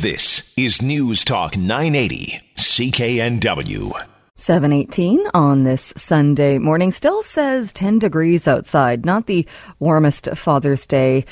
This is News Talk 980, CKNW. 718 on this Sunday morning still says 10 degrees outside, not the warmest Father's Day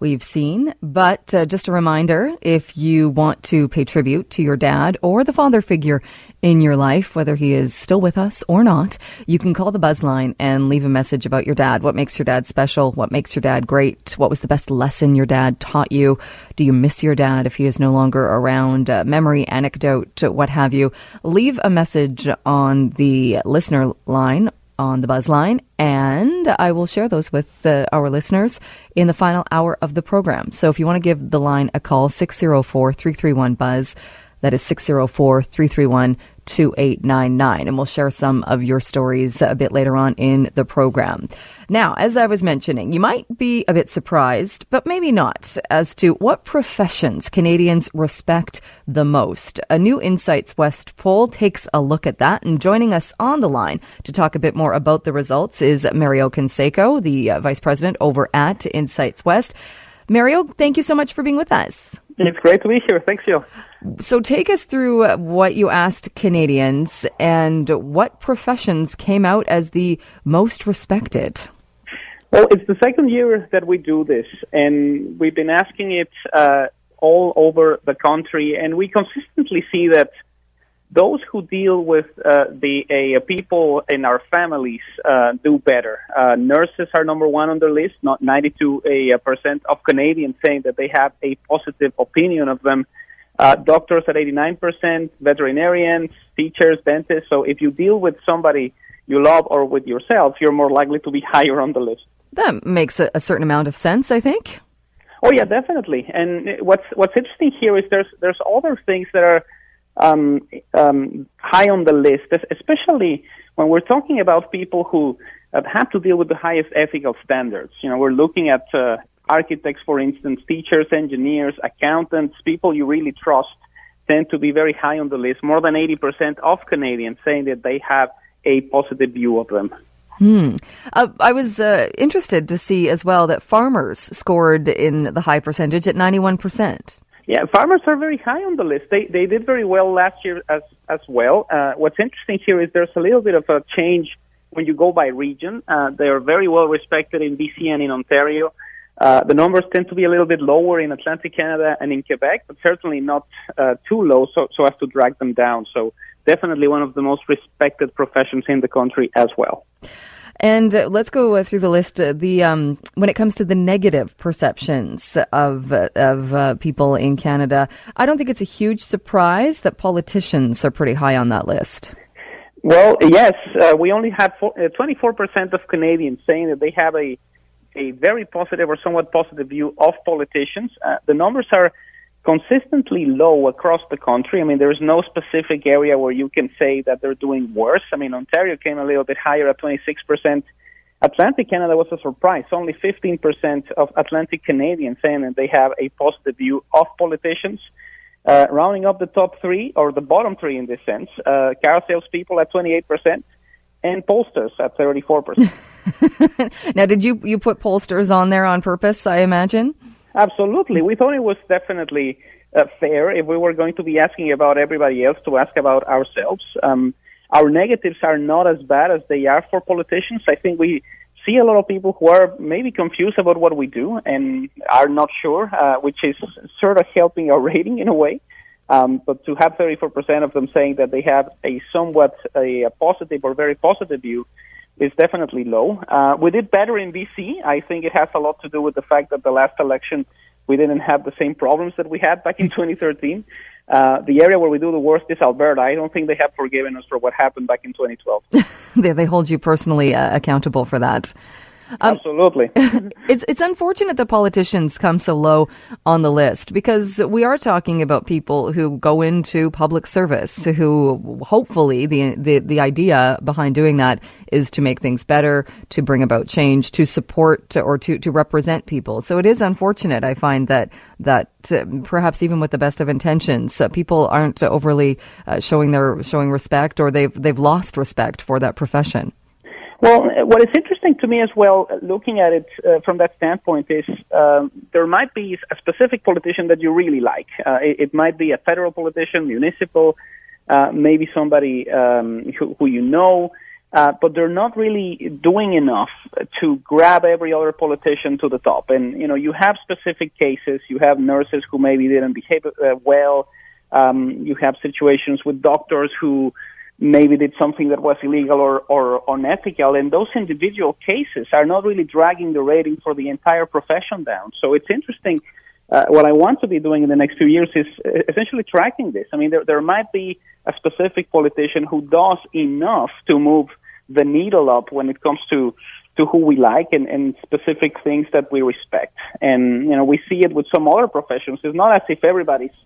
we've seen. But uh, just a reminder if you want to pay tribute to your dad or the father figure in your life, whether he is still with us or not, you can call the buzz line and leave a message about your dad. What makes your dad special? What makes your dad great? What was the best lesson your dad taught you? Do you miss your dad if he is no longer around? Uh, memory, anecdote, what have you? Leave a message on the listener line on the buzz line, and I will share those with our listeners in the final hour of the program. So if you want to give the line a call, 604 331 Buzz, that is 604 331 2899. And we'll share some of your stories a bit later on in the program. Now, as I was mentioning, you might be a bit surprised, but maybe not, as to what professions Canadians respect the most. A new Insights West poll takes a look at that. And joining us on the line to talk a bit more about the results is Mario Canseco, the uh, vice president over at Insights West. Mario, thank you so much for being with us. It's great to be here. Thanks, you. So, take us through what you asked Canadians and what professions came out as the most respected. Well, it's the second year that we do this, and we've been asking it uh, all over the country, and we consistently see that those who deal with uh, the uh, people in our families uh, do better. Uh, nurses are number one on the list, not 92% of Canadians saying that they have a positive opinion of them. Uh, doctors at 89%, veterinarians, teachers, dentists. So if you deal with somebody you love or with yourself, you're more likely to be higher on the list. That makes a, a certain amount of sense, I think. Oh yeah, definitely. And what's what's interesting here is there's there's other things that are um, um, high on the list, especially when we're talking about people who have to deal with the highest ethical standards. You know, we're looking at uh, architects, for instance, teachers, engineers, accountants, people you really trust tend to be very high on the list. More than 80% of Canadians saying that they have a positive view of them. Hmm. Uh, I was uh, interested to see as well that farmers scored in the high percentage at 91%. Yeah, farmers are very high on the list. They they did very well last year as as well. Uh, what's interesting here is there's a little bit of a change when you go by region. Uh, they are very well respected in BC and in Ontario. Uh, the numbers tend to be a little bit lower in Atlantic Canada and in Quebec, but certainly not uh, too low so, so as to drag them down. So definitely one of the most respected professions in the country as well. And uh, let's go uh, through the list. Uh, the um, when it comes to the negative perceptions of of people in Canada, I don't think it's a huge surprise that politicians are pretty high on that list. Well, yes, we only have twenty four percent of Canadians saying that they have a a very positive or somewhat positive view of politicians. the numbers are consistently low across the country. I mean, there's no specific area where you can say that they're doing worse. I mean, Ontario came a little bit higher at 26%. Atlantic Canada was a surprise. Only 15% of Atlantic Canadians saying that they have a positive view of politicians. Uh, rounding up the top three, or the bottom three in this sense, uh, car salespeople at 28%, and pollsters at 34%. now, did you, you put pollsters on there on purpose, I imagine? Absolutely. We thought it was definitely uh, fair if we were going to be asking about everybody else to ask about ourselves. Um, our negatives are not as bad as they are for politicians. I think we see a lot of people who are maybe confused about what we do and are not sure, uh, which is sort of helping our rating in a way. Um, but to have 34% of them saying that they have a somewhat a, a positive or very positive view is definitely low. Uh, we did better in BC. I think it has a lot to do with the fact that the last election we didn't have the same problems that we had back in 2013. Uh, the area where we do the worst is Alberta. I don't think they have forgiven us for what happened back in 2012. they, they hold you personally uh, accountable for that. Um, Absolutely. it's it's unfortunate that politicians come so low on the list because we are talking about people who go into public service who hopefully the the the idea behind doing that is to make things better, to bring about change, to support or to to represent people. So it is unfortunate I find that that uh, perhaps even with the best of intentions, uh, people aren't overly uh, showing their showing respect or they've they've lost respect for that profession. Well, what is interesting to me as well, looking at it uh, from that standpoint, is um, there might be a specific politician that you really like. Uh, it, it, might be a federal politician, municipal, uh, maybe somebody um, who, who, you know, uh, but they're not really doing enough to grab every other politician to the top. And you know, you have specific cases. You have nurses who maybe didn't behave uh, well. Um, you have situations with doctors who maybe did something that was illegal or, or unethical. And those individual cases are not really dragging the rating for the entire profession down. So it's interesting. Uh, what I want to be doing in the next few years is uh, essentially tracking this. I mean, there, there might be a specific politician who does enough to move the needle up when it comes to to who we like and, and specific things that we respect. And you know, we see it with some other professions. It's not as if everybody's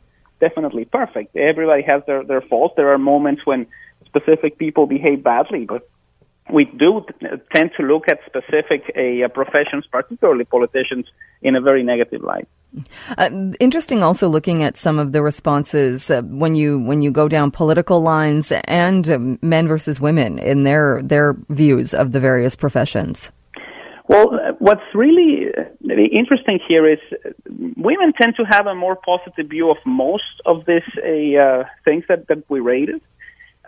definitely perfect. Everybody has their, their faults. There are moments when specific people behave badly, but we do tend to look at specific uh, professions, particularly politicians, in a very negative light. Uh, interesting, also looking at some of the responses uh, when you when you go down political lines and uh, men versus women in their their views of the various professions. Well, uh, what's really uh, interesting here is women tend to have a more positive view of most of these things that, that we rated.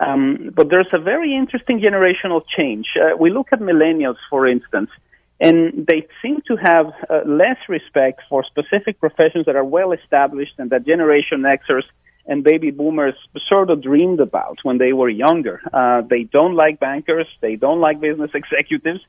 Um, but there's a very interesting generational change. Uh, we look at millennials, for instance, and they seem to have uh, less respect for specific professions that are well established and that Generation Xers and baby boomers sort of dreamed about when they were younger. Uh, they don't like bankers, they don't like business executives.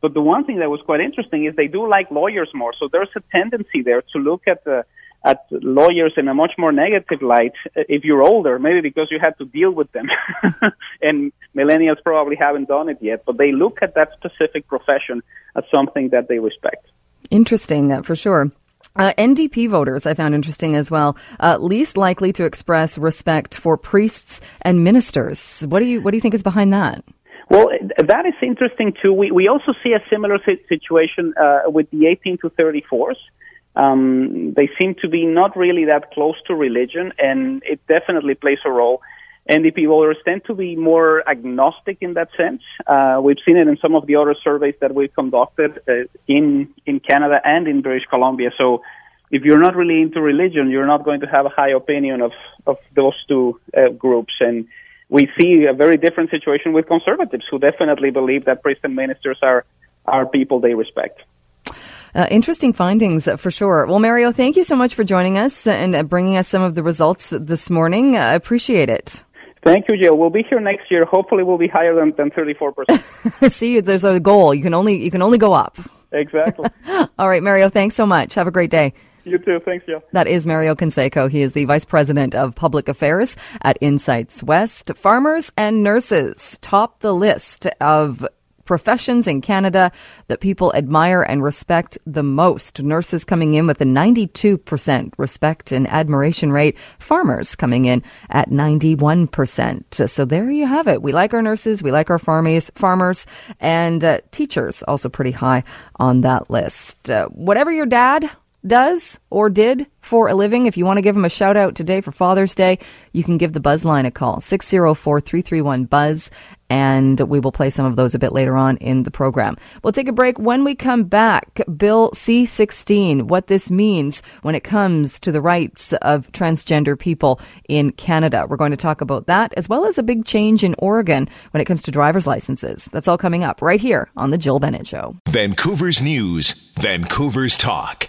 But the one thing that was quite interesting is they do like lawyers more. So there's a tendency there to look at the at lawyers in a much more negative light if you're older, maybe because you had to deal with them. and millennials probably haven't done it yet, but they look at that specific profession as something that they respect. Interesting, uh, for sure. Uh, NDP voters, I found interesting as well. Uh, least likely to express respect for priests and ministers. What do you What do you think is behind that? Well, that is interesting too. We we also see a similar situation uh, with the 18 to 34s. Um, they seem to be not really that close to religion, and it definitely plays a role. NDP voters tend to be more agnostic in that sense. Uh, we've seen it in some of the other surveys that we've conducted uh, in in Canada and in British Columbia. So, if you're not really into religion, you're not going to have a high opinion of of those two uh, groups. And we see a very different situation with conservatives, who definitely believe that priests and ministers are are people they respect. Uh, interesting findings uh, for sure. Well, Mario, thank you so much for joining us and uh, bringing us some of the results this morning. I appreciate it. Thank you, Jill. We'll be here next year. Hopefully, we'll be higher than, than 34%. See, there's a goal. You can only you can only go up. Exactly. All right, Mario, thanks so much. Have a great day. You too. Thanks, Jill. That is Mario Canseco. He is the Vice President of Public Affairs at Insights West. Farmers and nurses top the list of professions in Canada that people admire and respect the most. Nurses coming in with a 92% respect and admiration rate. Farmers coming in at 91%. So there you have it. We like our nurses. We like our farmies, farmers and uh, teachers also pretty high on that list. Uh, whatever your dad does or did for a living. If you want to give him a shout out today for Father's Day, you can give the Buzz line a call, 604 331 Buzz, and we will play some of those a bit later on in the program. We'll take a break. When we come back, Bill C 16, what this means when it comes to the rights of transgender people in Canada. We're going to talk about that, as well as a big change in Oregon when it comes to driver's licenses. That's all coming up right here on The Jill Bennett Show. Vancouver's News, Vancouver's Talk.